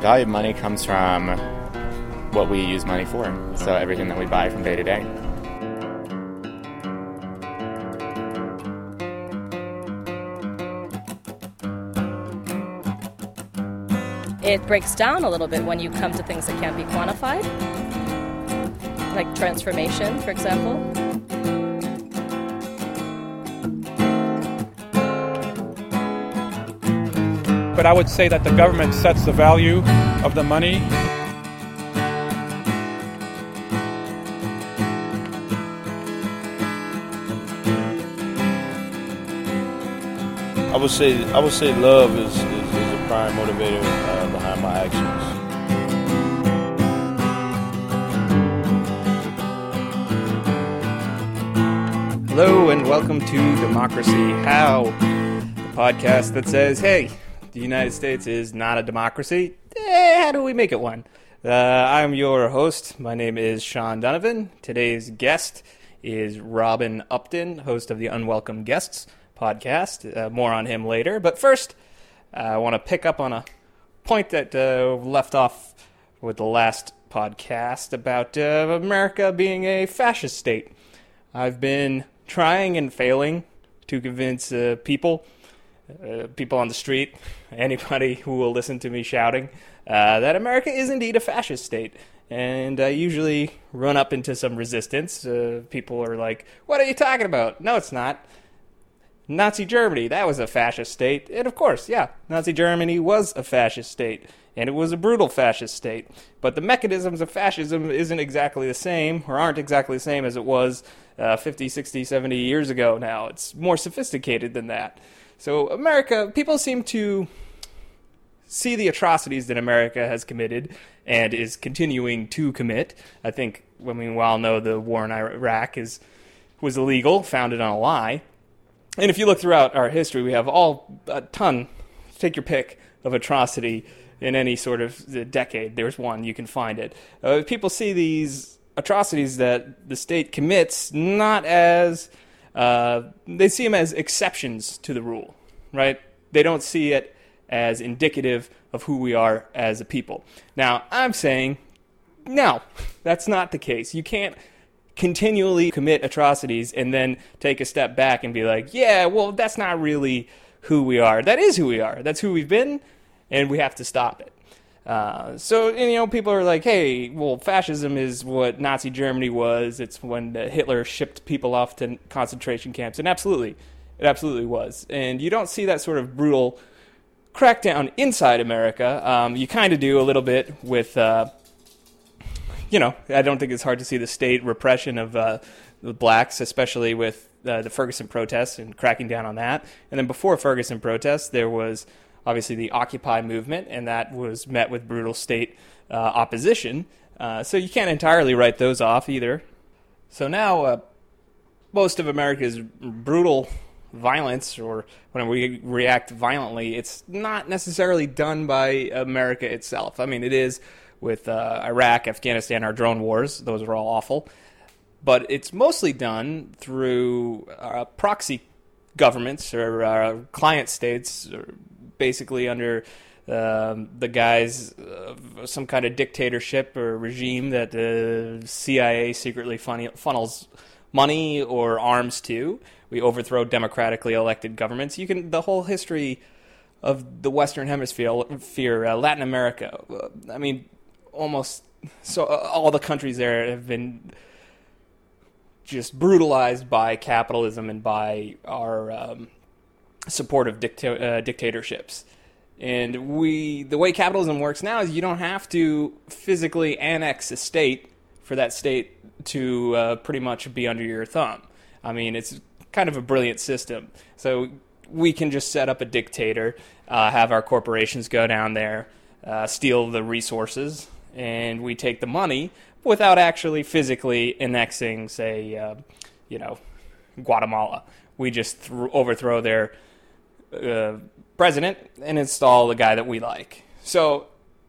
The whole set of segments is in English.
value of money comes from what we use money for. So everything that we buy from day to day. It breaks down a little bit when you come to things that can't be quantified, like transformation, for example. But I would say that the government sets the value of the money I would say I would say love is, is, is a prime motivator uh, behind my actions. Hello and welcome to Democracy How, the podcast that says, hey, the United States is not a democracy. Eh, how do we make it one? Uh, I'm your host. My name is Sean Donovan. Today's guest is Robin Upton, host of the Unwelcome Guests podcast. Uh, more on him later. But first, uh, I want to pick up on a point that uh, left off with the last podcast about uh, America being a fascist state. I've been trying and failing to convince uh, people, people on the street, anybody who will listen to me shouting, uh, that America is indeed a fascist state. And I usually run up into some resistance. Uh, people are like, What are you talking about? No, it's not. Nazi Germany, that was a fascist state. And of course, yeah, Nazi Germany was a fascist state. And it was a brutal fascist state. But the mechanisms of fascism isn't exactly the same, or aren't exactly the same as it was uh, 50, 60, 70 years ago now. It's more sophisticated than that. So, America, people seem to see the atrocities that America has committed and is continuing to commit. I think, mean, we all know the war in Iraq is was illegal, founded on a lie. And if you look throughout our history, we have all a ton, take your pick, of atrocity in any sort of decade. There's one, you can find it. Uh, people see these atrocities that the state commits not as, uh, they see them as exceptions to the rule, right? They don't see it as indicative of who we are as a people. Now, I'm saying, no, that's not the case. You can't continually commit atrocities and then take a step back and be like, yeah, well, that's not really who we are. That is who we are. That's who we've been, and we have to stop it. Uh, so you know, people are like, "Hey, well, fascism is what Nazi Germany was. It's when uh, Hitler shipped people off to concentration camps." And absolutely, it absolutely was. And you don't see that sort of brutal crackdown inside America. Um, you kind of do a little bit with, uh, you know, I don't think it's hard to see the state repression of uh, the blacks, especially with uh, the Ferguson protests and cracking down on that. And then before Ferguson protests, there was obviously the Occupy movement, and that was met with brutal state uh, opposition. Uh, so you can't entirely write those off either. So now, uh, most of America's brutal violence, or when we react violently, it's not necessarily done by America itself. I mean, it is with uh, Iraq, Afghanistan, our drone wars; those are all awful. But it's mostly done through uh, proxy governments or uh, client states, or basically under um, the guise of some kind of dictatorship or regime that the CIA secretly funnels money or arms to. We overthrow democratically elected governments. You can the whole history of the Western Hemisphere, fear, uh, Latin America. I mean, almost so uh, all the countries there have been just brutalized by capitalism and by our um, support of dicta- uh, dictatorships. And we, the way capitalism works now is you don't have to physically annex a state for that state to uh, pretty much be under your thumb. I mean, it's kind of a brilliant system. So we can just set up a dictator, uh, have our corporations go down there, uh, steal the resources, and we take the money without actually physically annexing, say, uh, you know, Guatemala. We just th- overthrow their uh, president and install the guy that we like. So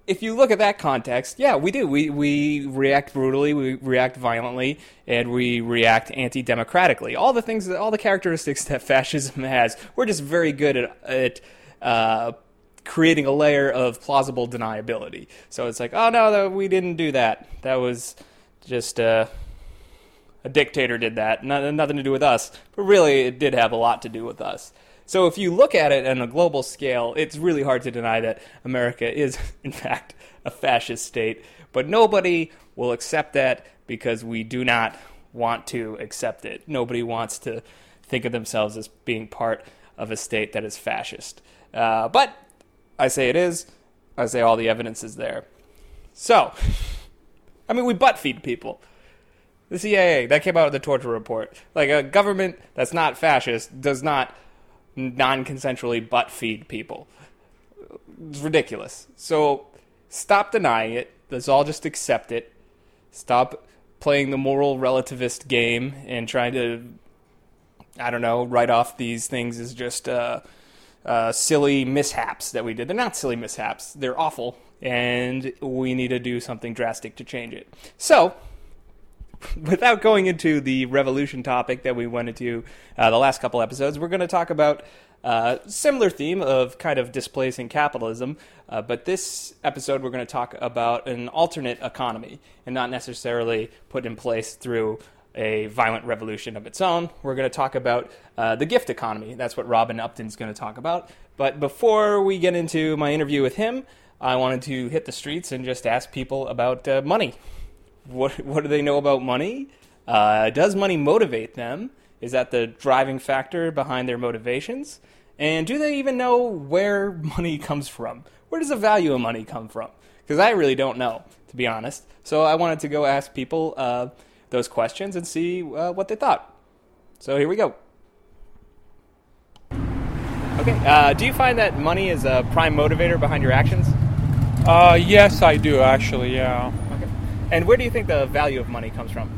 if you look at that context, yeah, we do. We we react brutally, we react violently, and we react anti-democratically. All the things, all the characteristics that fascism has, we're just very good at, at uh, creating a layer of plausible deniability. So it's like, oh no, no we didn't do that. That was just uh, a dictator did that. No, nothing to do with us. But really, it did have a lot to do with us. So if you look at it on a global scale, it's really hard to deny that America is, in fact, a fascist state. But nobody will accept that because we do not want to accept it. Nobody wants to think of themselves as being part of a state that is fascist. Uh, but I say it is. I say all the evidence is there. So, I mean, we butt feed people. The CIA that came out of the torture report. Like a government that's not fascist does not non-consensually butt feed people. It's ridiculous. So stop denying it. Let's all just accept it. Stop playing the moral relativist game and trying to, I don't know, write off these things as just uh, uh, silly mishaps that we did. They're not silly mishaps. They're awful, and we need to do something drastic to change it. So without going into the revolution topic that we went into uh, the last couple episodes, we're going to talk about uh, similar theme of kind of displacing capitalism. Uh, but this episode, we're going to talk about an alternate economy and not necessarily put in place through a violent revolution of its own. We're going to talk about uh, the gift economy. That's what Robin Upton's going to talk about. But before we get into my interview with him, I wanted to hit the streets and just ask people about uh, money. What what do they know about money? Uh, does money motivate them? Is that the driving factor behind their motivations? And do they even know where money comes from? Where does the value of money come from? Because I really don't know, to be honest. So I wanted to go ask people uh, those questions and see uh, what they thought. So here we go. Okay. Uh, do you find that money is a prime motivator behind your actions? Uh, yes, I do actually. Yeah. And where do you think the value of money comes from?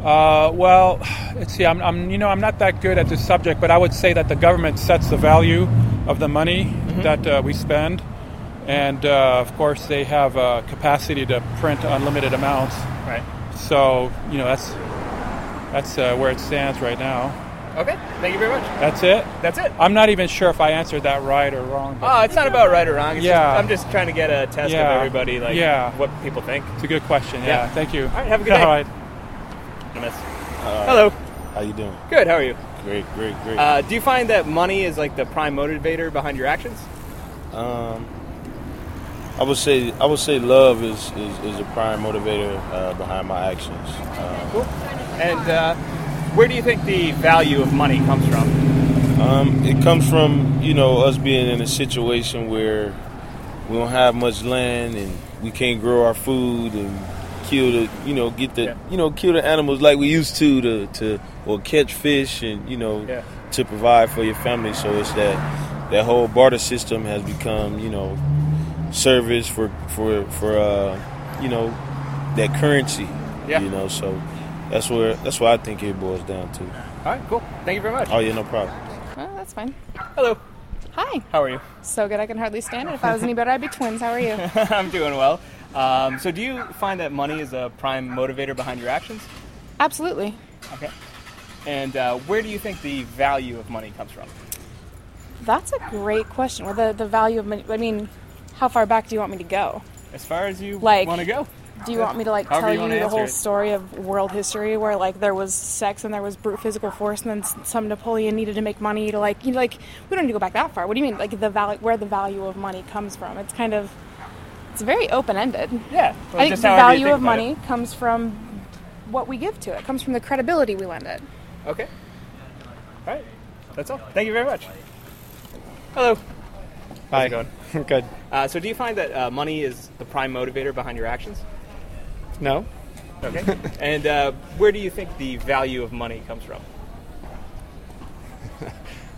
Uh, well, let's see. I'm, I'm, you know, I'm not that good at this subject, but I would say that the government sets the value of the money mm-hmm. that uh, we spend, and uh, of course, they have a capacity to print unlimited amounts. Right. So, you know, that's that's uh, where it stands right now. Okay, thank you very much. That's it. That's it. I'm not even sure if I answered that right or wrong. Oh, it's not about right or wrong. It's yeah, just, I'm just trying to get a test yeah. of everybody, like yeah. what people think. It's a good question. Yeah. yeah. Thank you. All right. Have a good day. All right. Uh, Hello. How you doing? Good. How are you? Great, great, great. Uh, do you find that money is like the prime motivator behind your actions? Um, I would say I would say love is is, is a prime motivator uh, behind my actions. Um, cool. And uh, where do you think the value of money comes from? Um, it comes from you know us being in a situation where we don't have much land and we can't grow our food and kill the you know get the yeah. you know kill the animals like we used to to to or catch fish and you know yeah. to provide for your family. So it's that that whole barter system has become you know service for for for uh, you know that currency. Yeah. You know so that's where that's what I think it boils down to. All right, cool. Thank you very much. Oh yeah, no problem. Oh, that's fine. Hello. Hi. How are you? So good I can hardly stand it. If I was any better, I'd be twins. How are you? I'm doing well. Um, so, do you find that money is a prime motivator behind your actions? Absolutely. Okay. And uh, where do you think the value of money comes from? That's a great question. Well, the, the value of money, I mean, how far back do you want me to go? As far as you like, want to go. Do you want me to like However tell you, you, the whole it. story of world history where like there was sex and there was brute physical force and then some Napoleon needed to make money to like you know like we don't need to go back that far. What do you mean like the value where the value of money comes from? It's kind of it's very open ended. Yeah. Well, I think the value think of money it. comes from what we give to it. it. Comes from the credibility we lend it. Okay. All right. That's all. Thank you very much. Hello. Hi. How's it going? Good. Uh, so, do you find that uh, money is the prime motivator behind your actions? No. Okay. and uh, where do you think the value of money comes from?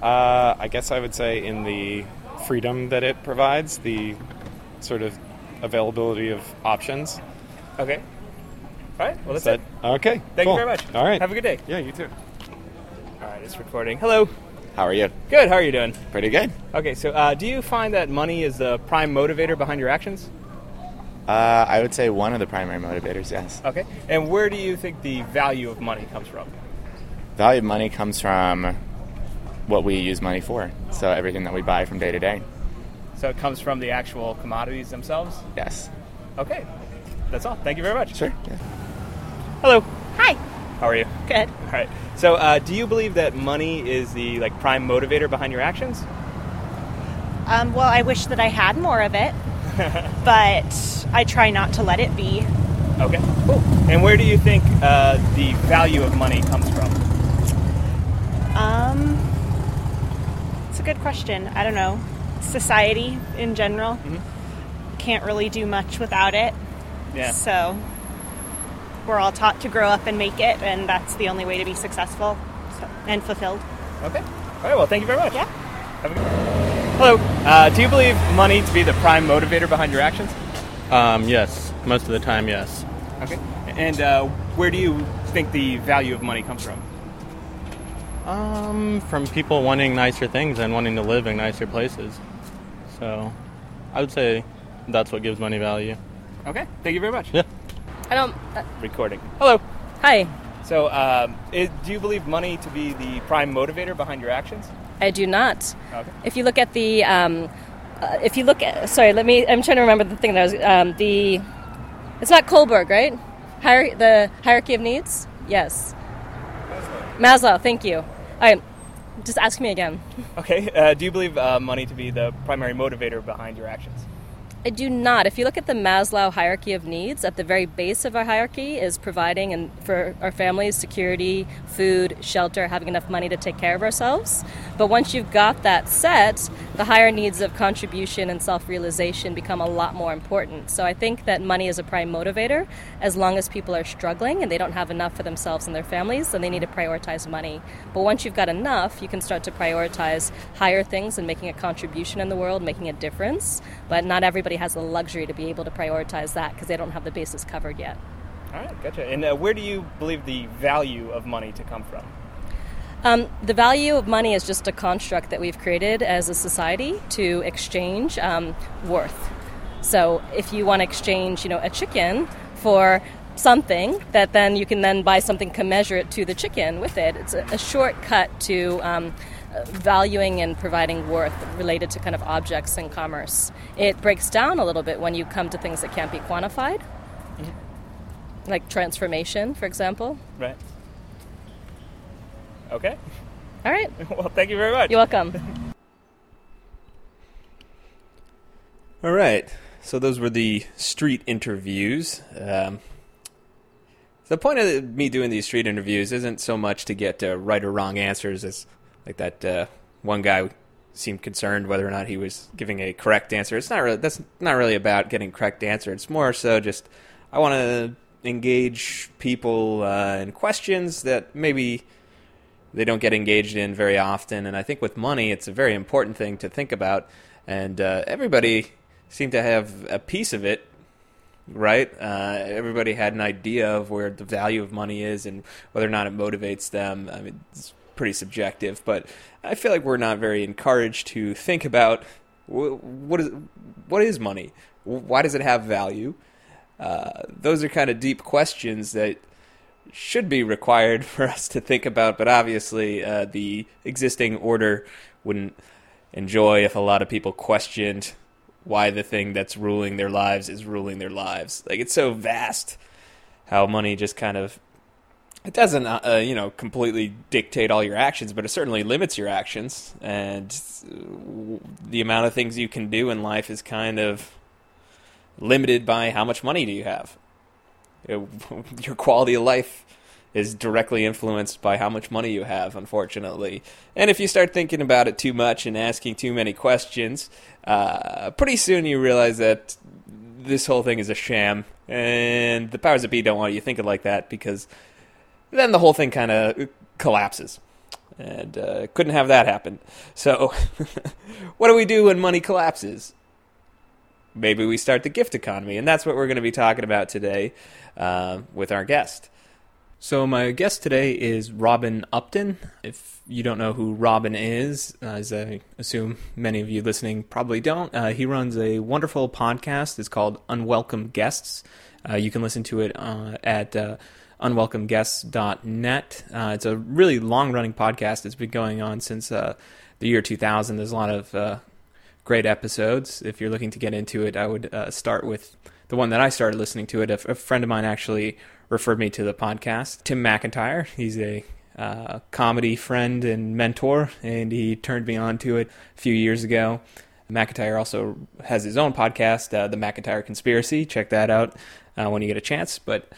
uh, I guess I would say in the freedom that it provides, the sort of availability of options. Okay. All right. Well, that's that, it. Okay. Thank cool. you very much. All right. Have a good day. Yeah, you too. All right, it's recording. Hello. How are you? Good. How are you doing? Pretty good. Okay, so uh, do you find that money is the prime motivator behind your actions? Uh, I would say one of the primary motivators, yes. Okay. And where do you think the value of money comes from? Value of money comes from what we use money for. So everything that we buy from day to day. So it comes from the actual commodities themselves? Yes. Okay. That's all. Thank you very much. Sure. Yeah. Hello. Hi. How are you? Good. All right. So, uh, do you believe that money is the like prime motivator behind your actions? Um, well, I wish that I had more of it, but I try not to let it be. Okay. Cool. And where do you think uh, the value of money comes from? Um, it's a good question. I don't know. Society in general can't really do much without it. Yeah. So we're all taught to grow up and make it, and that's the only way to be successful so, and fulfilled. Okay. All right. Well, thank you very much. Yeah. Have a good- Hello. Uh, do you believe money to be the prime motivator behind your actions? Um, yes, most of the time, yes. Okay. And uh, where do you think the value of money comes from? Um, from people wanting nicer things and wanting to live in nicer places. So, I would say that's what gives money value. Okay. Thank you very much. Yeah. I don't. Uh, Recording. Hello. hi. So, um, i do you believe money to be the prime motivator behind your actions? I do not. Okay. If you look at the, um, uh, if you look at, sorry, let me. I'm trying to remember the thing that was um, the. It's not Kohlberg, right? Hier- the hierarchy of needs. Yes. Maslow. Thank you. All right. Just ask me again. Okay. Uh, do you believe uh, money to be the primary motivator behind your actions? I do not. If you look at the Maslow hierarchy of needs, at the very base of our hierarchy is providing and for our families security, food, shelter, having enough money to take care of ourselves. But once you've got that set, the higher needs of contribution and self-realization become a lot more important. So I think that money is a prime motivator. As long as people are struggling and they don't have enough for themselves and their families, then they need to prioritize money. But once you've got enough, you can start to prioritize higher things and making a contribution in the world, making a difference. But not everybody has the luxury to be able to prioritize that because they don't have the bases covered yet. All right. Gotcha. And uh, where do you believe the value of money to come from? Um, the value of money is just a construct that we've created as a society to exchange um, worth. So if you want to exchange, you know, a chicken for something that then you can then buy something commensurate to the chicken with it. It's a, a shortcut to um, valuing and providing worth related to kind of objects in commerce. It breaks down a little bit when you come to things that can't be quantified, like transformation, for example. Right. Okay. All right, Well, thank you very much. you're welcome. All right. So those were the street interviews. Um, the point of me doing these street interviews isn't so much to get uh, right or wrong answers as like that uh, one guy seemed concerned whether or not he was giving a correct answer. It's not really that's not really about getting correct answer. It's more so just I want to engage people uh, in questions that maybe they don't get engaged in very often. And I think with money, it's a very important thing to think about. And uh, everybody seemed to have a piece of it, right? Uh, everybody had an idea of where the value of money is and whether or not it motivates them. I mean, it's pretty subjective, but I feel like we're not very encouraged to think about what is what is money? Why does it have value? Uh, those are kind of deep questions that should be required for us to think about, but obviously uh, the existing order wouldn't enjoy if a lot of people questioned why the thing that's ruling their lives is ruling their lives. Like it's so vast how money just kind of it doesn't uh, you know completely dictate all your actions, but it certainly limits your actions and the amount of things you can do in life is kind of limited by how much money do you have. It- your quality of life is directly influenced by how much money you have, unfortunately. And if you start thinking about it too much and asking too many questions, uh, pretty soon you realize that this whole thing is a sham. And the powers that be don't want you thinking like that because then the whole thing kind of collapses. And uh, couldn't have that happen. So, what do we do when money collapses? maybe we start the gift economy. And that's what we're going to be talking about today uh, with our guest. So, my guest today is Robin Upton. If you don't know who Robin is, as I assume many of you listening probably don't, uh, he runs a wonderful podcast. It's called Unwelcome Guests. Uh, you can listen to it uh, at uh, unwelcomeguests.net. Uh, it's a really long running podcast. It's been going on since uh, the year 2000. There's a lot of uh, great episodes. If you're looking to get into it, I would uh, start with the one that I started listening to. It a, a friend of mine actually referred me to the podcast. Tim McIntyre. He's a uh, comedy friend and mentor, and he turned me on to it a few years ago. McIntyre also has his own podcast, uh, The McIntyre Conspiracy. Check that out when you get a chance. But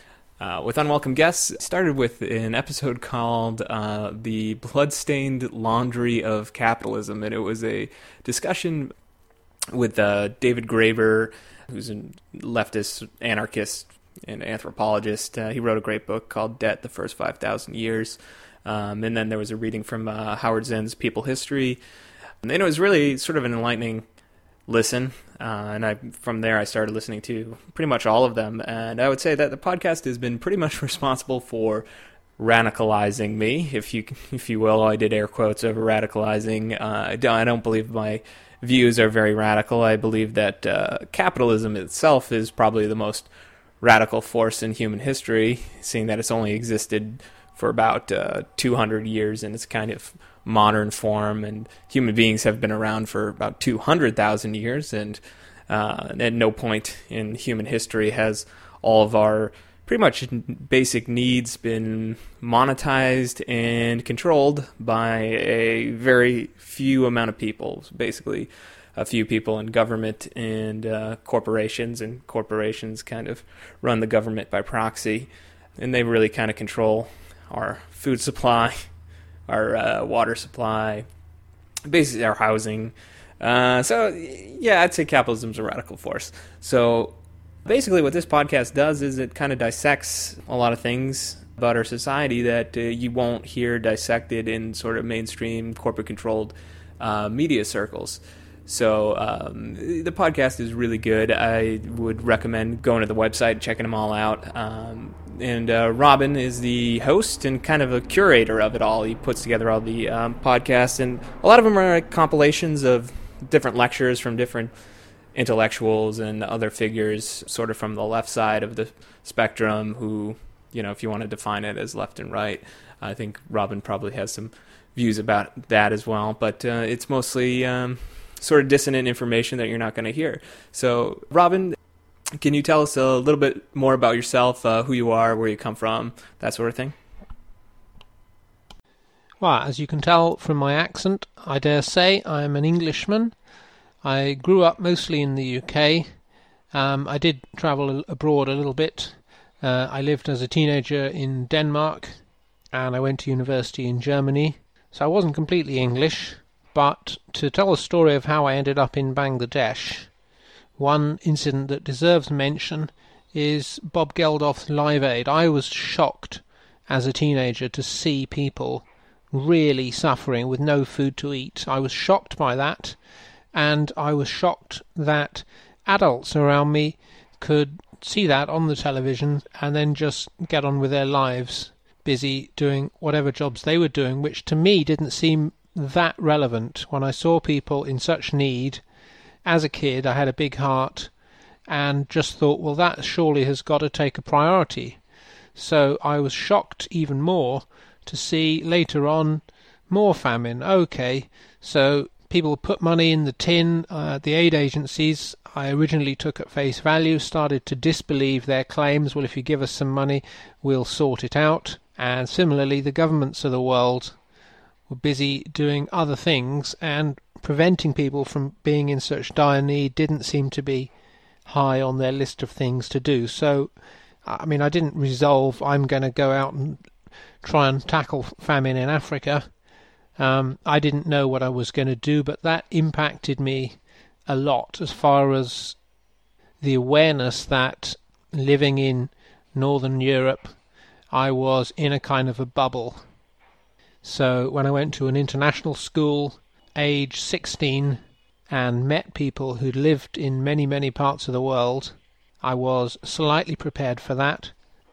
uh, with Unwelcome Guests, started with an episode called uh, The Bloodstained Laundry of Capitalism. And it was a discussion with uh, David Graeber, who's a leftist anarchist and anthropologist. Uh, he wrote a great book called Debt the First 5,000 Years. Um, and then there was a reading from uh, Howard Zinn's People History. And it was really sort of an enlightening listen. Uh, and I from there I started listening to pretty much all of them, and I would say that the podcast has been pretty much responsible for radicalizing me, if you if you will. I did air quotes over radicalizing. Uh, I don't believe my views are very radical. I believe that uh, capitalism itself is probably the most radical force in human history, seeing that it's only existed for about uh, 200 years and its kind of modern form, and human beings have been around for about 200,000 years, and uh, at no point in human history has all of our pretty much basic needs been monetized and controlled by a very few amount of people, basically a few people in government and uh, corporations, and corporations kind of run the government by proxy, and they really kind of control our food supply our uh, water supply, basically our housing. Uh, so yeah, I'd say capitalism's a radical force. So basically, what this podcast does is it kind of dissects a lot of things about our society that uh, you won't hear dissected in sort of mainstream corporate-controlled uh, media circles. So um, the podcast is really good. I would recommend going to the website, checking them all out. Um, and uh, Robin is the host and kind of a curator of it all. He puts together all the um, podcasts, and a lot of them are like compilations of different lectures from different intellectuals and other figures, sort of from the left side of the spectrum, who, you know, if you want to define it as left and right, I think Robin probably has some views about that as well. But uh, it's mostly um, sort of dissonant information that you're not going to hear. So, Robin, can you tell us a little bit more about yourself, uh, who you are, where you come from, that sort of thing? Well, as you can tell from my accent, I dare say I'm an Englishman. I grew up mostly in the UK. Um, I did travel abroad a little bit. Uh, I lived as a teenager in Denmark, and I went to university in Germany. So I wasn't completely English, but to tell the story of how I ended up in Bangladesh, one incident that deserves mention is Bob Geldof's Live Aid. I was shocked as a teenager to see people really suffering with no food to eat. I was shocked by that, and I was shocked that adults around me could see that on the television and then just get on with their lives, busy doing whatever jobs they were doing, which to me didn't seem that relevant when I saw people in such need as a kid, I had a big heart and just thought, well, that surely has got to take a priority. So I was shocked even more to see later on more famine. Okay, so people put money in the tin. Uh, the aid agencies I originally took at face value started to disbelieve their claims. Well, if you give us some money, we'll sort it out. And similarly, the governments of the world were busy doing other things and preventing people from being in such dire need didn't seem to be high on their list of things to do. So, I mean, I didn't resolve I'm going to go out and try and tackle famine in Africa. Um, I didn't know what I was going to do, but that impacted me a lot as far as the awareness that living in Northern Europe, I was in a kind of a bubble. So when I went to an international school, age 16 and met people who'd lived in many, many parts of the world, I was slightly prepared for that.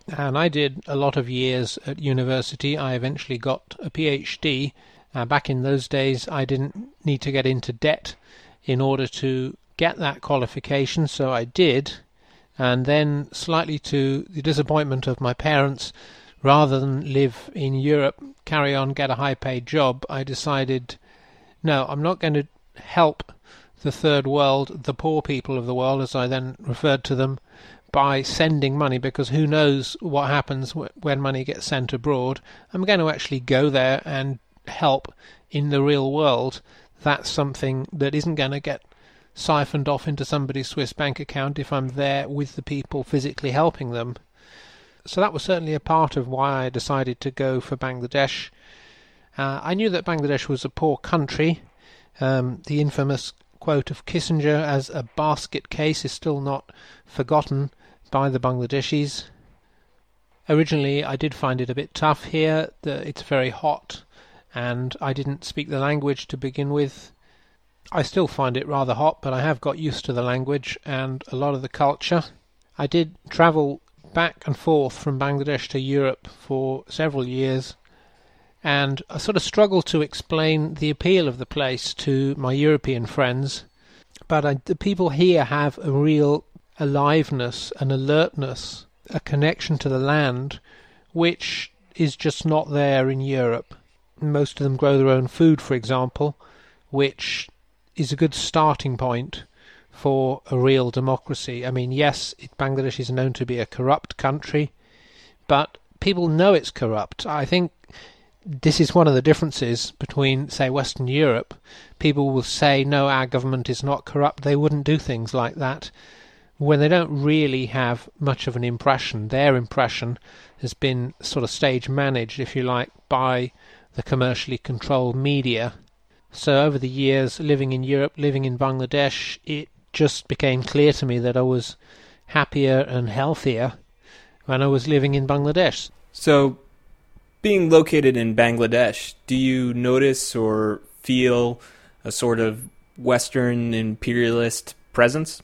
And I did a lot of years at university. I eventually got a PhD. Uh, back in those days, I didn't need to get into debt in order to get that qualification, so I did. And then, slightly to the disappointment of my parents, rather than live in Europe, carry on, get a high paid job, I decided no, I'm not going to help the third world, the poor people of the world, as I then referred to them, by sending money because who knows what happens when money gets sent abroad. I'm going to actually go there and help in the real world. That's something that isn't going to get siphoned off into somebody's Swiss bank account if I'm there with the people physically helping them. So that was certainly a part of why I decided to go for Bangladesh. Uh, I knew that Bangladesh was a poor country. Um, the infamous quote of Kissinger as a basket case is still not forgotten by the Bangladeshis. Originally, I did find it a bit tough here. It's very hot, and I didn't speak the language to begin with. I still find it rather hot, but I have got used to the language and a lot of the culture. I did travel back and forth from Bangladesh to Europe for several years, and I sort of struggled to explain the appeal of the place to my European friends. But I, the people here have a real aliveness, an alertness, a connection to the land, which is just not there in Europe. Most of them grow their own food, for example, which is a good starting point for a real democracy. I mean, yes, Bangladesh is known to be a corrupt country, but people know it's corrupt. I think this is one of the differences between, say, Western Europe. People will say, no, our government is not corrupt. They wouldn't do things like that when they don't really have much of an impression. Their impression has been sort of stage managed, if you like, by the commercially controlled media. So over the years, living in Europe, living in Bangladesh, it just became clear to me that I was happier and healthier when I was living in Bangladesh. So being located in Bangladesh, do you notice or feel a sort of Western imperialist presence?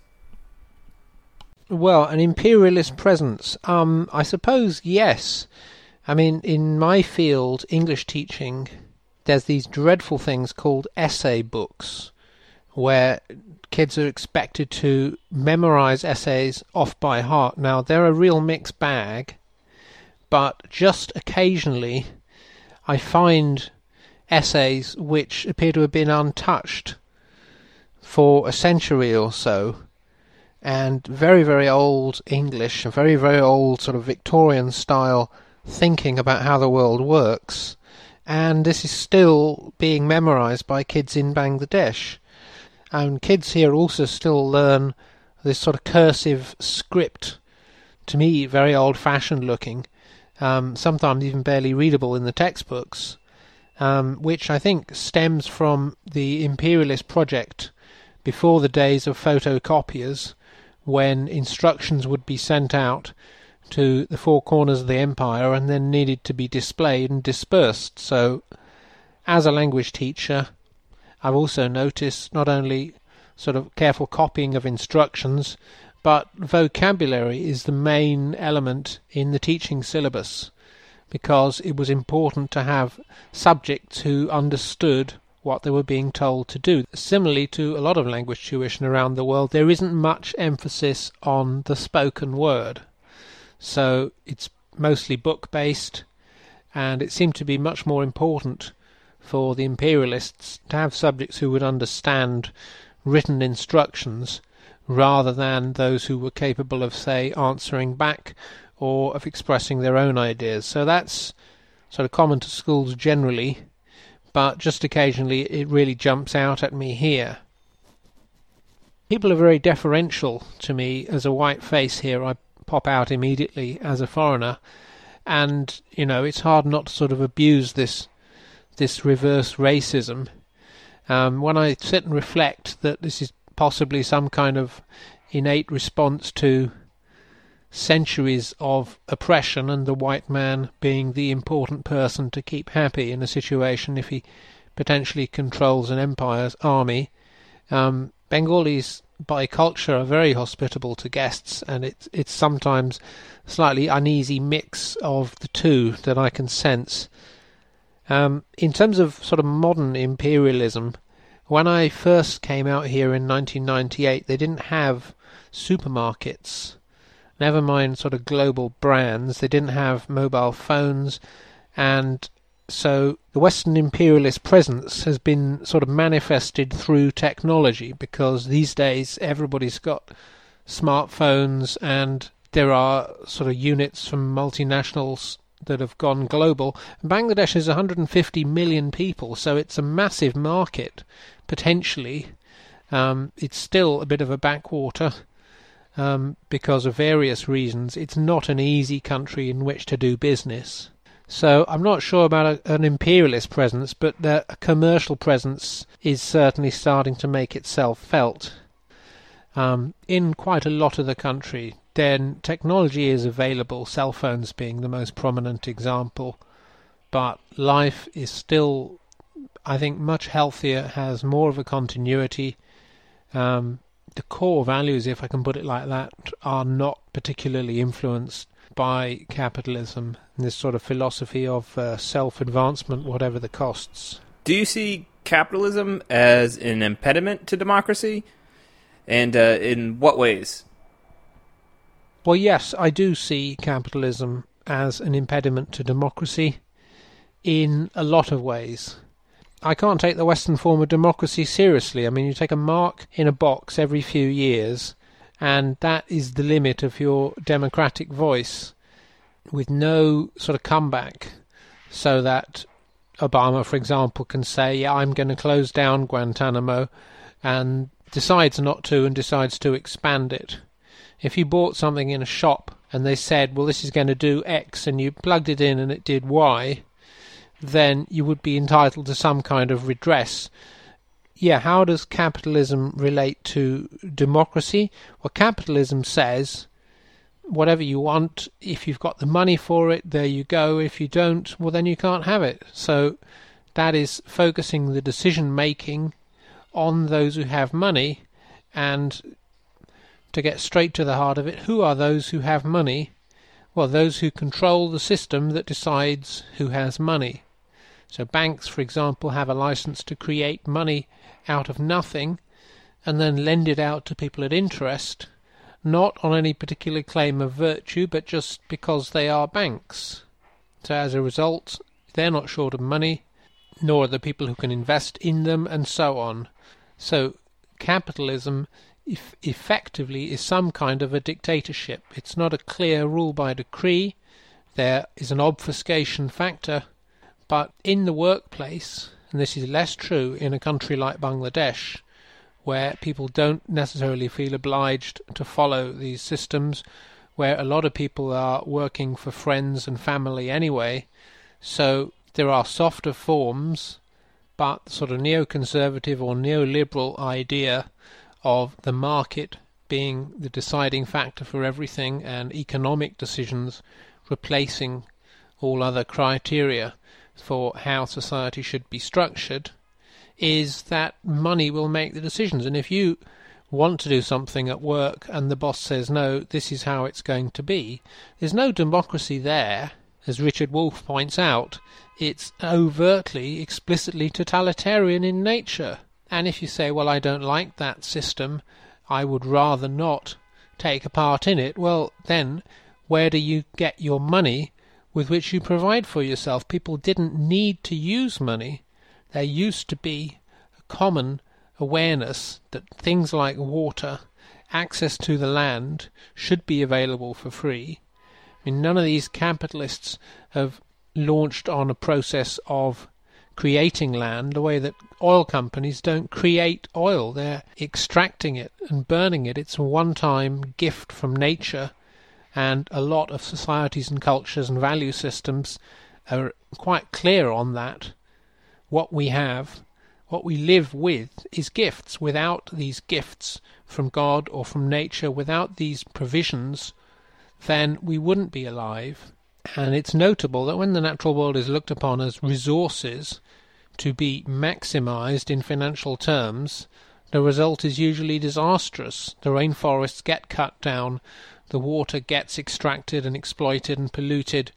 Well, an imperialist presence. Um, I suppose yes. I mean, in my field, English teaching, there's these dreadful things called essay books, where kids are expected to memorize essays off by heart. Now, they're a real mixed bag but just occasionally I find essays which appear to have been untouched for a century or so, and very, very old English, a very, very old sort of Victorian style thinking about how the world works, and this is still being memorized by kids in Bangladesh. And kids here also still learn this sort of cursive script, to me, very old fashioned looking, um, sometimes even barely readable in the textbooks, um, which I think stems from the imperialist project before the days of photocopiers, when instructions would be sent out to the four corners of the empire and then needed to be displayed and dispersed. So, as a language teacher, I've also noticed not only sort of careful copying of instructions, but vocabulary is the main element in the teaching syllabus because it was important to have subjects who understood what they were being told to do. Similarly to a lot of language tuition around the world, there isn't much emphasis on the spoken word. So it's mostly book based, and it seemed to be much more important for the imperialists to have subjects who would understand written instructions rather than those who were capable of, say, answering back or of expressing their own ideas. So that's sort of common to schools generally, but just occasionally it really jumps out at me here. People are very deferential to me as a white face here. I pop out immediately as a foreigner, and you know it's hard not to sort of abuse this this reverse racism. Um, when I sit and reflect that this is possibly some kind of innate response to centuries of oppression and the white man being the important person to keep happy in a situation if he potentially controls an empire's army. Um, Bengalis by culture are very hospitable to guests, and it's it's sometimes slightly uneasy mix of the two that I can sense. Um, in terms of sort of modern imperialism, when I first came out here in 1998, they didn't have supermarkets. Never mind sort of global brands. They didn't have mobile phones, and So the Western imperialist presence has been sort of manifested through technology because these days everybody's got smartphones and there are sort of units from multinationals that have gone global. Bangladesh is 150 million people, so it's a massive market potentially. Um, it's still a bit of a backwater um, because of various reasons. It's not an easy country in which to do business. So I'm not sure about a, an imperialist presence, but the commercial presence is certainly starting to make itself felt. Um, in quite a lot of the country, then technology is available, cell phones being the most prominent example, but life is still, I think, much healthier, has more of a continuity. Um, the core values, if I can put it like that, are not particularly influenced by capitalism this sort of philosophy of uh, self advancement, whatever the costs. Do you see capitalism as an impediment to democracy? And uh, in what ways? Well, yes, I do see capitalism as an impediment to democracy in a lot of ways. I can't take the Western form of democracy seriously. I mean, you take a mark in a box every few years, and that is the limit of your democratic voice with no sort of comeback so that Obama, for example, can say, yeah, I'm going to close down Guantanamo and decides not to and decides to expand it. If you bought something in a shop and they said, well, this is going to do X, and you plugged it in and it did Y, then you would be entitled to some kind of redress. Yeah, how does capitalism relate to democracy? Well, capitalism says whatever you want, if you've got the money for it, there you go. If you don't, well, then you can't have it. So that is focusing the decision making on those who have money and to get straight to the heart of it, who are those who have money? Well, those who control the system that decides who has money. So, banks, for example, have a license to create money out of nothing and then lend it out to people at interest, not on any particular claim of virtue, but just because they are banks. So, as a result, they're not short of money, nor are the people who can invest in them, and so on. So, capitalism effectively is some kind of a dictatorship. It's not a clear rule by decree. There is an obfuscation factor, but in the workplace, and this is less true in a country like Bangladesh, where people don't necessarily feel obliged to follow these systems, where a lot of people are working for friends and family anyway, so there are softer forms, but sort of neoconservative or neoliberal idea of the market being the deciding factor for everything and economic decisions replacing all other criteria for how society should be structured is that money will make the decisions. And if you want to do something at work and the boss says, no, this is how it's going to be, there's no democracy there. As Richard Wolff points out, it's overtly, explicitly totalitarian in nature. And if you say, well, I don't like that system, I would rather not take a part in it, well, then where do you get your money with which you provide for yourself? People didn't need to use money. There used to be a common awareness that things like water, access to the land, should be available for free. I mean, none of these capitalists have launched on a process of creating land the way that oil companies don't create oil. They're extracting it and burning it. It's a one time gift from nature, and a lot of societies and cultures and value systems are quite clear on that. What we have, what we live with, is gifts. Without these gifts from God or from nature, without these provisions, then we wouldn't be alive. And it's notable that when the natural world is looked upon as resources to be maximized in financial terms, the result is usually disastrous. The rainforests get cut down, the water gets extracted and exploited and polluted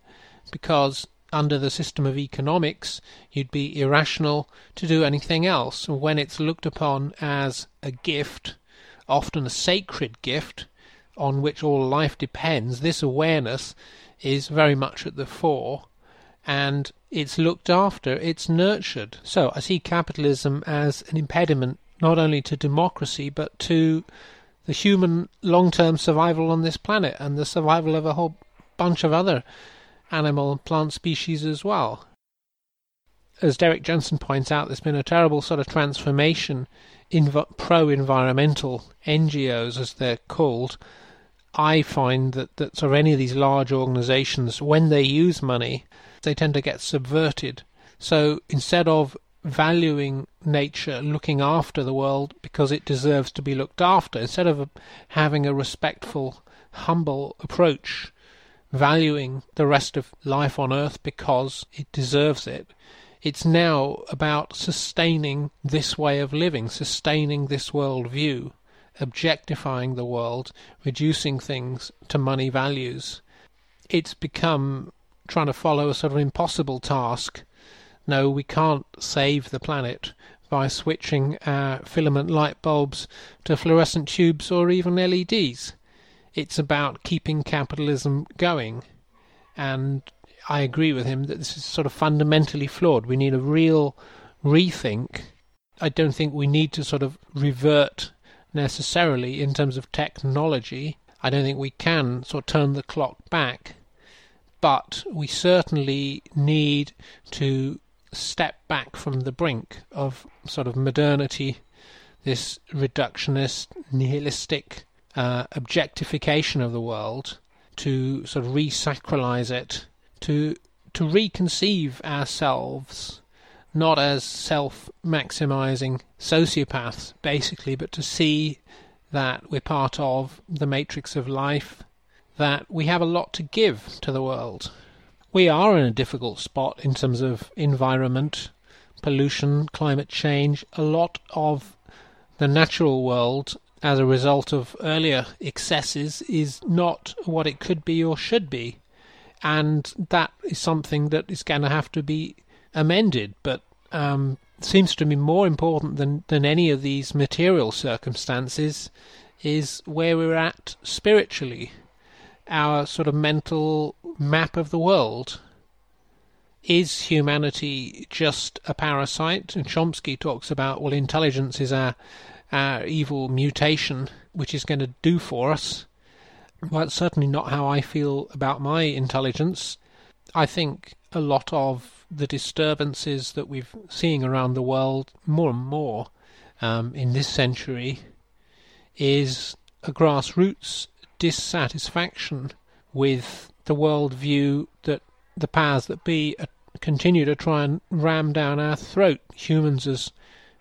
because under the system of economics you'd be irrational to do anything else. When it's looked upon as a gift, often a sacred gift, on which all life depends, this awareness is very much at the fore, and it's looked after, it's nurtured. So I see capitalism as an impediment not only to democracy but to the human long term survival on this planet and the survival of a whole bunch of other animal and plant species as well. As Derrick Jensen points out, there's been a terrible sort of transformation in pro environmental NGOs, as they're called. I find that, that sort of any of these large organizations, when they use money, they tend to get subverted. So instead of valuing nature, looking after the world because it deserves to be looked after, instead of having a respectful, humble approach, valuing the rest of life on earth because it deserves it. It's now about sustaining this way of living, sustaining this world view, objectifying the world, reducing things to money values. It's become trying to follow a sort of impossible task. No, we can't save the planet by switching our filament light bulbs to fluorescent tubes or even LEDs. It's about keeping capitalism going. And I agree with him that this is sort of fundamentally flawed. We need a real rethink. I don't think we need to sort of revert necessarily in terms of technology. I don't think we can sort of turn the clock back but we certainly need to step back from the brink of sort of modernity, this reductionist, nihilistic uh, objectification of the world, to sort of resacralize it, to to reconceive ourselves not as self-maximizing sociopaths, basically, but to see that we're part of the matrix of life that we have a lot to give to the world. We are in a difficult spot in terms of environment, pollution, climate change. A lot of the natural world, as a result of earlier excesses, is not what it could be or should be. And that is something that is going to have to be amended. But um, seems to me more important than, than any of these material circumstances is where we're at spiritually our sort of mental map of the world. Is humanity just a parasite? And Chomsky talks about, well, intelligence is our, our evil mutation, which is going to do for us. Well, that's certainly not how I feel about my intelligence. I think a lot of the disturbances that we're seeing around the world more and more um, in this century is a grassroots dissatisfaction with the world view that the powers that be continue to try and ram down our throat. Humans as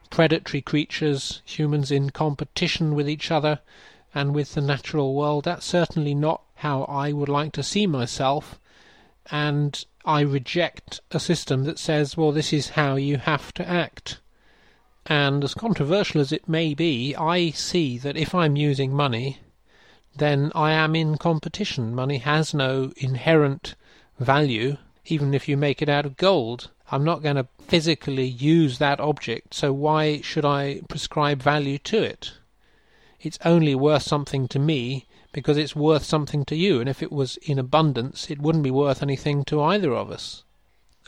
predatory creatures, humans in competition with each other and with the natural world. That's certainly not how I would like to see myself. And I reject a system that says, well, this is how you have to act. And as controversial as it may be, I see that if I'm using money then I am in competition. Money has no inherent value, even if you make it out of gold. I'm not going to physically use that object, so why should I prescribe value to it? It's only worth something to me because it's worth something to you, and if it was in abundance, it wouldn't be worth anything to either of us.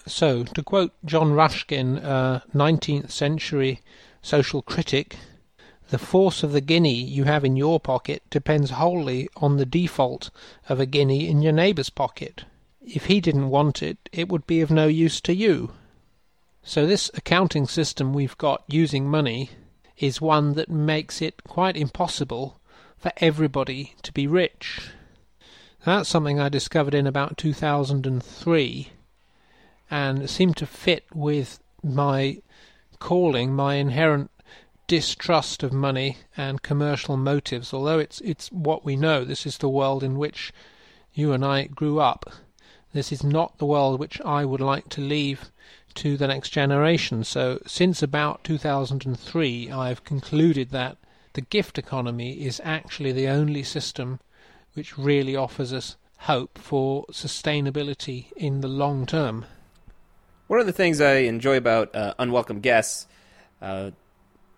So, to quote John Ruskin, a 19th century social critic, the force of the guinea you have in your pocket depends wholly on the default of a guinea in your neighbour's pocket. If he didn't want it, it would be of no use to you. So this accounting system we've got using money is one that makes it quite impossible for everybody to be rich. That's something I discovered in about 2003 and seemed to fit with my calling, my inherent distrust of money and commercial motives. Although it's it's what we know, this is the world in which you and I grew up. This is not the world which I would like to leave to the next generation. So since about 2003, I've concluded that the gift economy is actually the only system which really offers us hope for sustainability in the long term. One of the things I enjoy about uh, Unwelcome Guests, uh,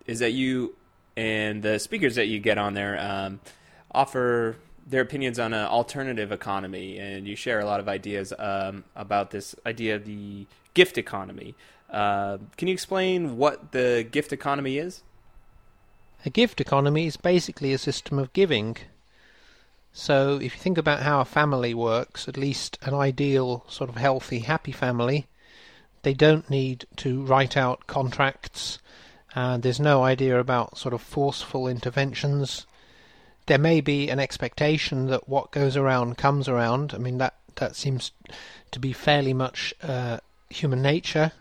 is that you and the speakers that you get on there um, offer their opinions on an alternative economy, and you share a lot of ideas um, about this idea of the gift economy. Uh, can you explain what the gift economy is? A gift economy is basically a system of giving. So, if you think about how a family works, at least an ideal, sort of healthy, happy family, they don't need to write out contracts, and there's no idea about sort of forceful interventions. There may be an expectation that what goes around comes around. I mean, that, that seems to be fairly much uh, human nature.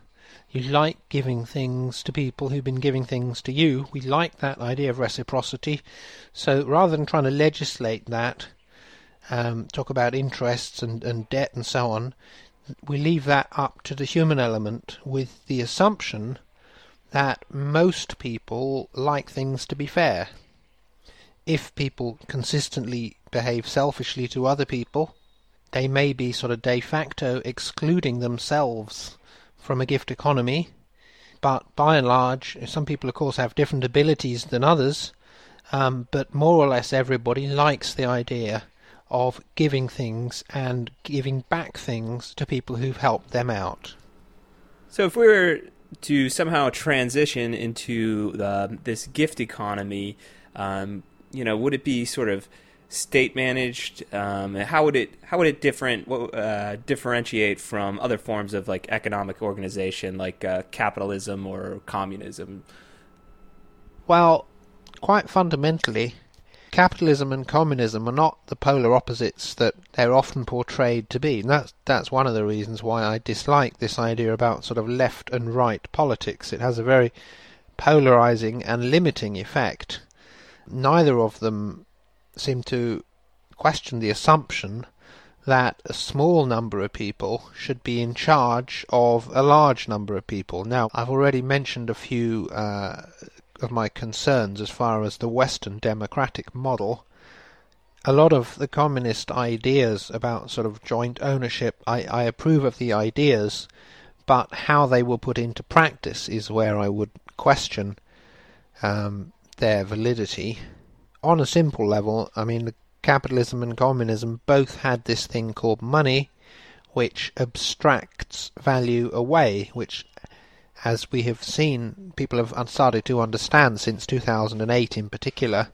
You like giving things to people who've been giving things to you. We like that idea of reciprocity. So rather than trying to legislate that, um, talk about interests and, and debt and so on, we leave that up to the human element with the assumption that most people like things to be fair. If people consistently behave selfishly to other people, they may be sort of de facto excluding themselves from a gift economy. But by and large, some people, of course, have different abilities than others, um, but more or less everybody likes the idea of giving things and giving back things to people who've helped them out. So, if we were to somehow transition into the, this gift economy, um, you know, would it be sort of state managed? Um, how would it how would it different uh, differentiate from other forms of like economic organization, like uh, capitalism or communism? Well, quite fundamentally, capitalism and communism are not the polar opposites that they're often portrayed to be. And that's that's one of the reasons why I dislike this idea about sort of left and right politics. It has a very polarizing and limiting effect. Neither of them seem to question the assumption that a small number of people should be in charge of a large number of people. Now, I've already mentioned a few uh, of my concerns as far as the Western democratic model. A lot of the communist ideas about sort of joint ownership, I, I approve of the ideas, but how they were put into practice is where I would question um, their validity on a simple level, I mean, capitalism and communism both had this thing called money, which abstracts value away, which, as we have seen, people have started to understand since 2008 in particular,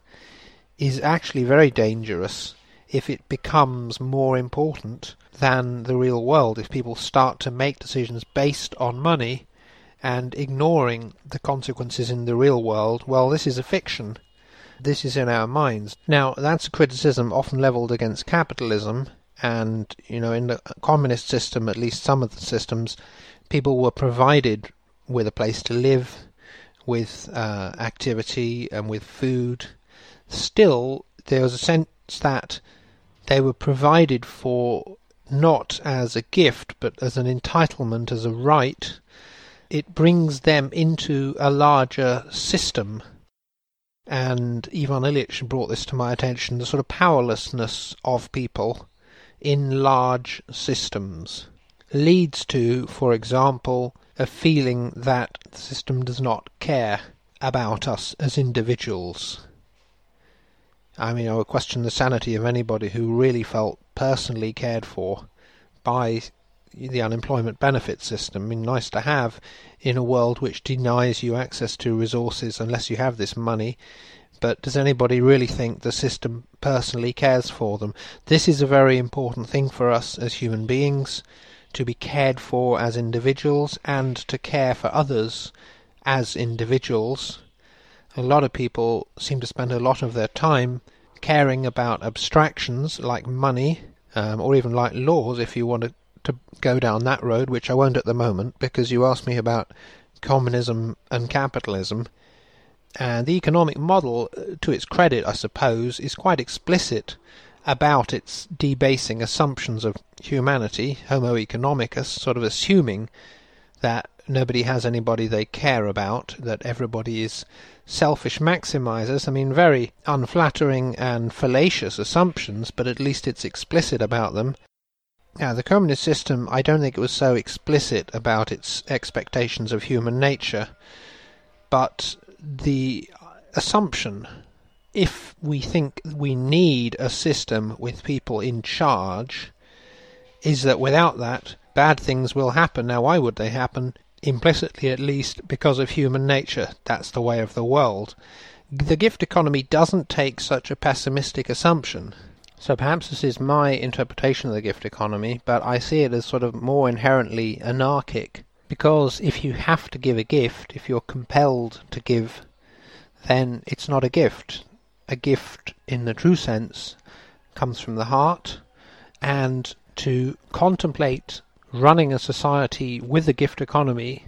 is actually very dangerous if it becomes more important than the real world, if people start to make decisions based on money and ignoring the consequences in the real world, well, this is a fiction. This is in our minds. Now, that's a criticism often leveled against capitalism, and, you know, in the communist system, at least some of the systems, people were provided with a place to live, with uh, activity, and with food. Still, there was a sense that they were provided for not as a gift, but as an entitlement, as a right. It brings them into a larger system and Ivan Illich brought this to my attention the sort of powerlessness of people in large systems leads to, for example, a feeling that the system does not care about us as individuals. I mean, I would question the sanity of anybody who really felt personally cared for by the unemployment benefit system. I mean, nice to have in a world which denies you access to resources unless you have this money. But does anybody really think the system personally cares for them? This is a very important thing for us as human beings to be cared for as individuals and to care for others as individuals. A lot of people seem to spend a lot of their time caring about abstractions like money um, or even like laws if you want to go down that road, which I won't at the moment, because you asked me about communism and capitalism. And the economic model, uh, to its credit, I suppose, is quite explicit about its debasing assumptions of humanity, Homo economicus, sort of assuming that nobody has anybody they care about, that everybody is selfish maximizers. I mean, very unflattering and fallacious assumptions, but at least it's explicit about them. Now, the communist system, I don't think it was so explicit about its expectations of human nature, but the assumption if we think we need a system with people in charge, is that without that, bad things will happen. Now, why would they happen? Implicitly, at least, because of human nature. That's the way of the world. The gift economy doesn't take such a pessimistic assumption. So perhaps this is my interpretation of the gift economy, but I see it as sort of more inherently anarchic. Because if you have to give a gift, if you're compelled to give, then it's not a gift. A gift, in the true sense, comes from the heart, and to contemplate running a society with a gift economy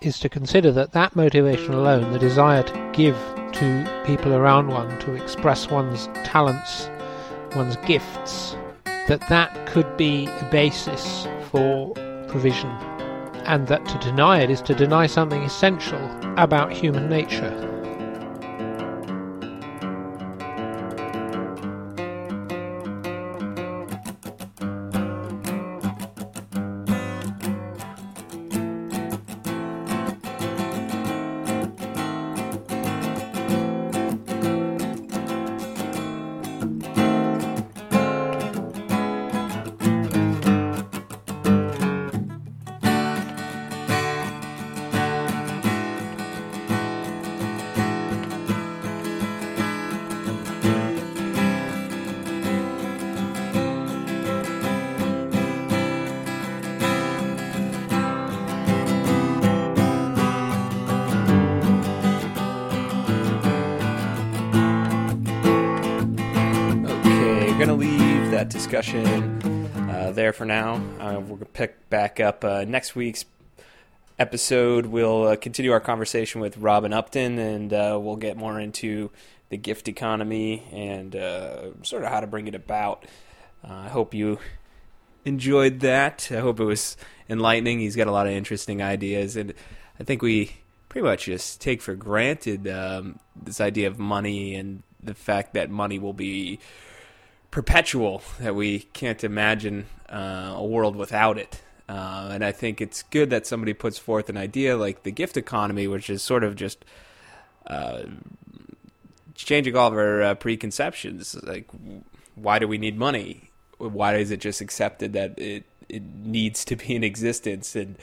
is to consider that that motivation alone, the desire to give to people around one, to express one's talents, one's gifts, that that could be a basis for provision, and that to deny it is to deny something essential about human nature. Up uh, next week's episode. We'll uh, continue our conversation with Robin Upton, and uh, we'll get more into the gift economy and uh, sort of how to bring it about. Uh, I hope you enjoyed that. I hope it was enlightening. He's got a lot of interesting ideas, and I think we pretty much just take for granted um, this idea of money and the fact that money will be perpetual, that we can't imagine uh, a world without it. Uh, and I think it's good that somebody puts forth an idea like the gift economy, which is sort of just uh, changing all of our uh, preconceptions. Like, why do we need money? Why is it just accepted that it it needs to be in existence? And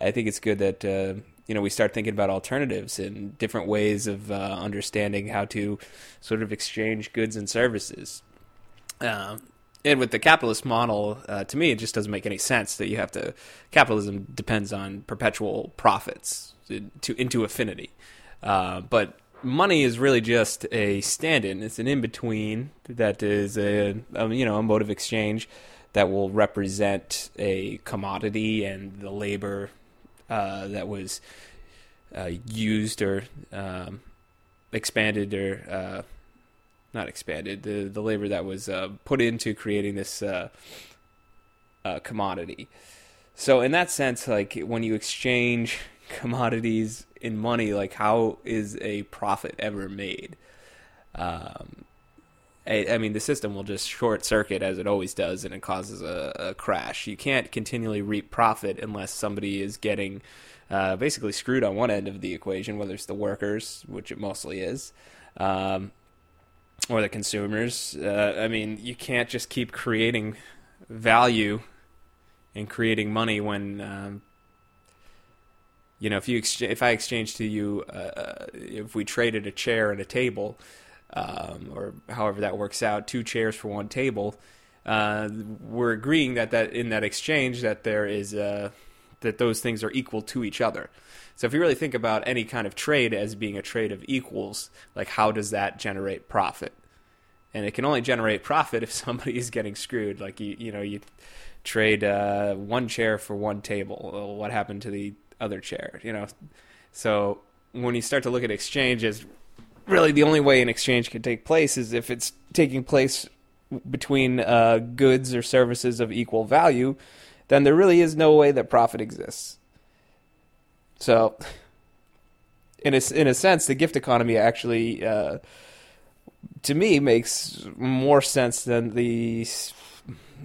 I think it's good that uh, you know we start thinking about alternatives and different ways of uh, understanding how to sort of exchange goods and services. Um, and with the capitalist model, uh, to me, it just doesn't make any sense that you have to. Capitalism depends on perpetual profits to into affinity, uh, but money is really just a stand-in. It's an in-between that is a, a you know a mode of exchange that will represent a commodity and the labor uh, that was uh, used or um, expanded or uh, not expanded the the labor that was uh, put into creating this uh, uh, commodity. So in that sense, like when you exchange commodities in money, like how is a profit ever made? Um, I, I mean, the system will just short circuit as it always does, and it causes a, a crash. You can't continually reap profit unless somebody is getting uh, basically screwed on one end of the equation, whether it's the workers, which it mostly is, um, or the consumers. Uh, I mean, you can't just keep creating value and creating money when um, you know if you ex- if I exchange to you uh, if we traded a chair and a table um, or however that works out two chairs for one table uh, we're agreeing that that in that exchange that there is uh, that those things are equal to each other so if you really think about any kind of trade as being a trade of equals like how does that generate profit and it can only generate profit if somebody is getting screwed like you you know you trade uh, one chair for one table. Well, what happened to the other chair? You know, so when you start to look at exchange as really the only way an exchange can take place is if it's taking place between uh, goods or services of equal value, then there really is no way that profit exists. So, in a in a sense, the gift economy actually, uh, to me, makes more sense than the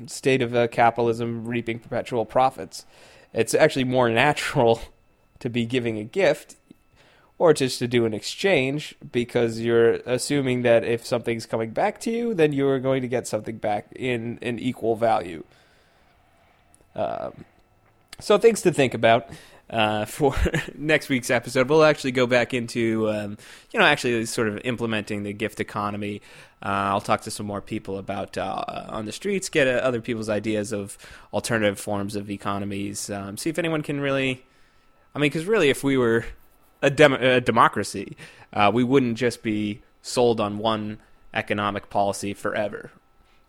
state of uh, capitalism reaping perpetual profits. It's actually more natural to be giving a gift or just to do an exchange because you're assuming that if something's coming back to you, then you're going to get something back in an equal value. Um, so things to think about uh, for next week's episode. We'll actually go back into, um, you know, actually sort of implementing the gift economy. Uh, I'll talk to some more people about uh, on the streets, get uh, other people's ideas of alternative forms of economies, um, see if anyone can really. I mean, because really, if we were a, dem- a democracy, uh, we wouldn't just be sold on one economic policy forever.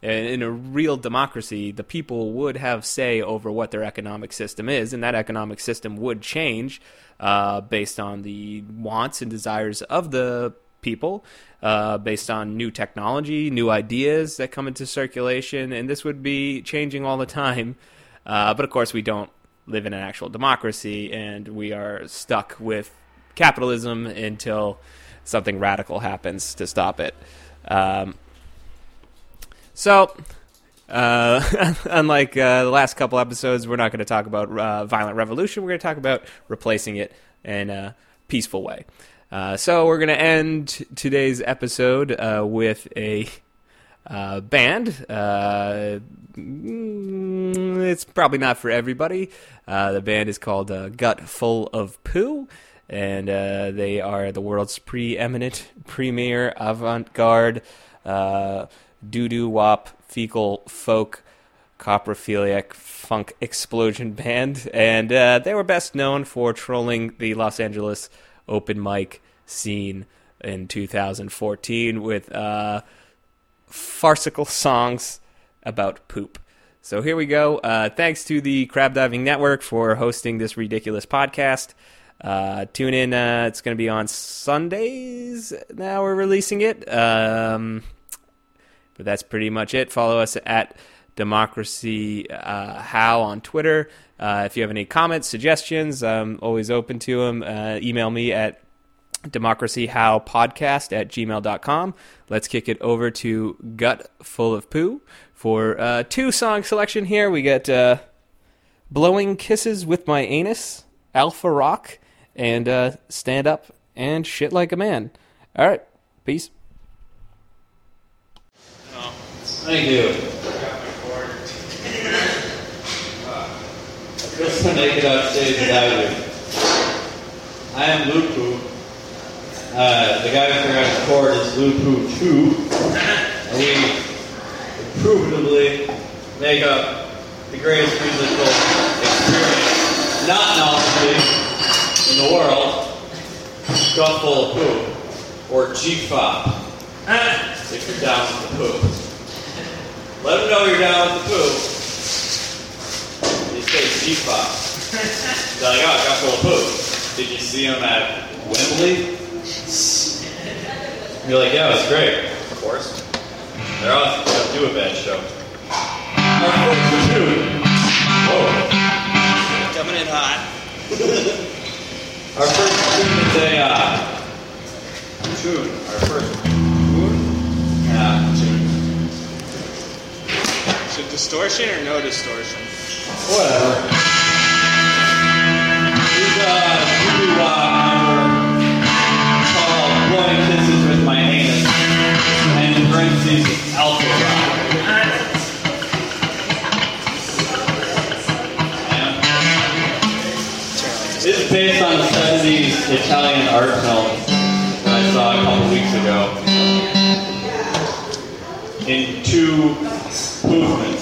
In in a real democracy, the people would have say over what their economic system is, and that economic system would change uh, based on the wants and desires of the people, uh, based on new technology, new ideas that come into circulation, and this would be changing all the time. Uh, but of course, we don't live in an actual democracy, and we are stuck with capitalism until something radical happens to stop it. Um, so, uh, unlike uh, the last couple episodes, we're not going to talk about uh, violent revolution. We're going to talk about replacing it in a peaceful way. Uh, so, we're going to end today's episode uh, with a uh, band. Uh, mm, it's probably not for everybody. Uh, the band is called uh, Gut Full of Poo, and uh, they are the world's preeminent, premier, avant garde, uh, doo doo wop, fecal folk, coprophiliac funk explosion band. And uh, they were best known for trolling the Los Angeles open mic scene in 2014 with uh, farcical songs about poop. So here we go. Uh, thanks to the Crab Diving Network for hosting this ridiculous podcast. Uh, tune in. Uh, it's going to be on Sundays. Now we're releasing it. Um, but that's pretty much it. Follow us at Democracy uh, How on Twitter. Uh, if you have any comments, suggestions, I'm always open to them. Uh, email me at democracyhowpodcast at gmail.com. Let's kick it over to Gut Full of Poo for uh, two song selection here. We got uh, Blowing Kisses with My Anus, Alpha Rock, and uh, Stand Up and Shit Like a Man. All right, peace. Thank you. Just to make it on without you. I am Lupu. Uh, the guy who forgot his chord is Lupu 2. And we probatably make up the greatest musical experience, not novelty, in the world. Gut full of poo. Or G-Fop. If you're down with the poo. Let them know you're down with the poo. They say G-Pop. They're like, oh, I got full of poo. Did you see him at Wembley? You're like, yeah, it was great. Of course. They're awesome. They don't do a bad show. Our first platoon. Whoa. Coming in hot. Our first platoon is a uh, platoon. Our first So distortion or no distortion? Whatever. He's a doo number called Blowing Kisses with My Anus. And in parentheses, Alpha Rock. This is based on a 70s Italian art film that I saw a couple weeks ago. In two Movement.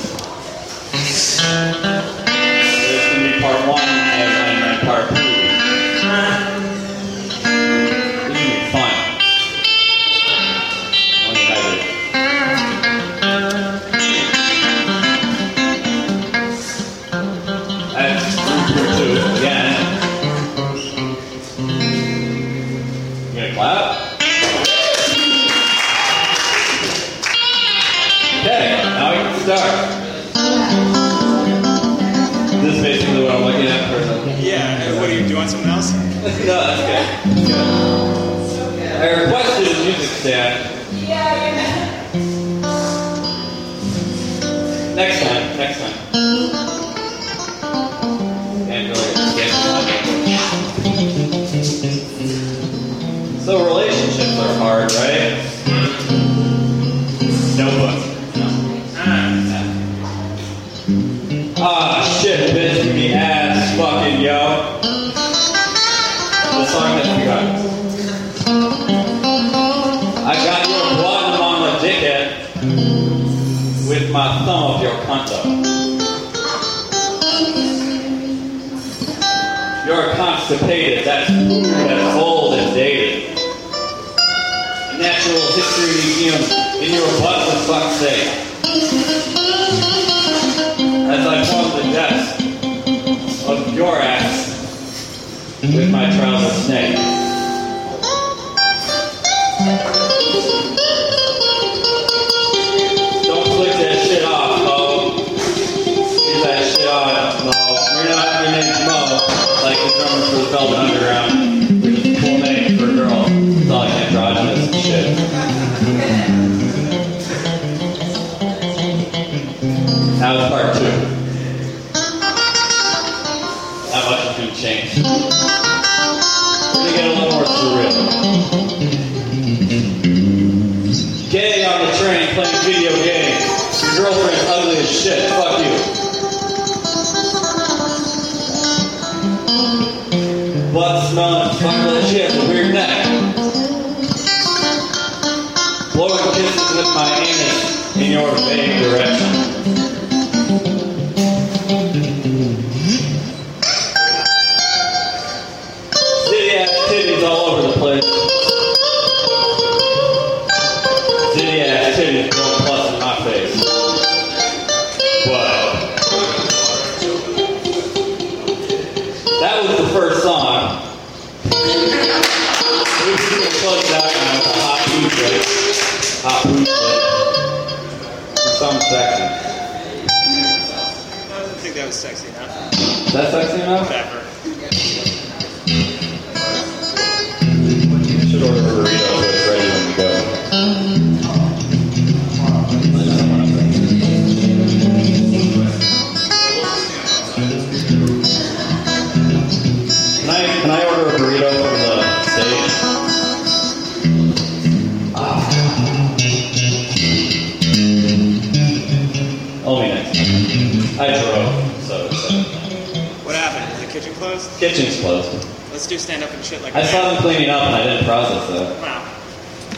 Shit like I that. saw them cleaning up and I didn't process that. Wow.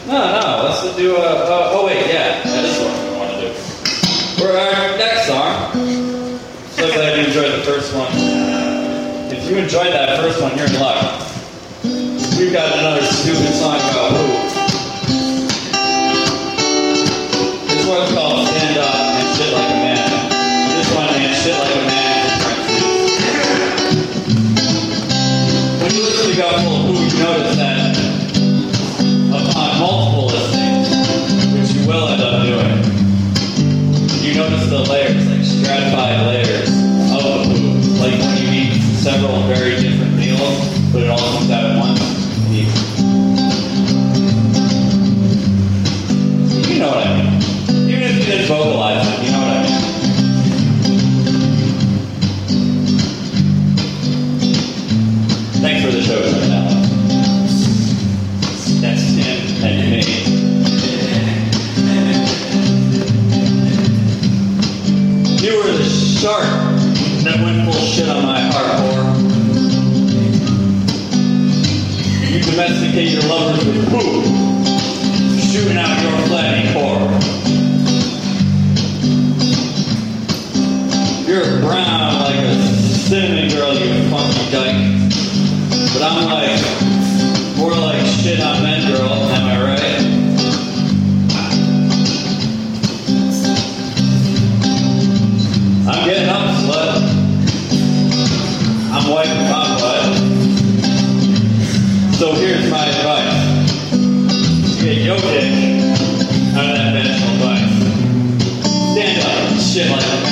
No, no, let's do a. Uh, oh, wait, yeah, that is what we want to do. For our next song, so glad you enjoyed the first one. If you enjoyed that first one, you're in luck. We've got another stupid song about poop. This one's called Got Full of Poop, notice that upon multiple listings, which you will end up doing, you notice the layers, like stratified layers of the poop. Like when you eat several very different meals, but it all comes out at once. You, know what I mean. Even if you didn't vocalize shit on my heart, whore. You domesticate your lovers with poop, shooting out your flabby core. You're brown like a cinnamon girl, you funky dyke. But I'm like, more like shit on men, girl, am I right? I'm getting up, slut. I'm. So here's my advice. Get your dick out of that vaginal device. Stand up, shit like a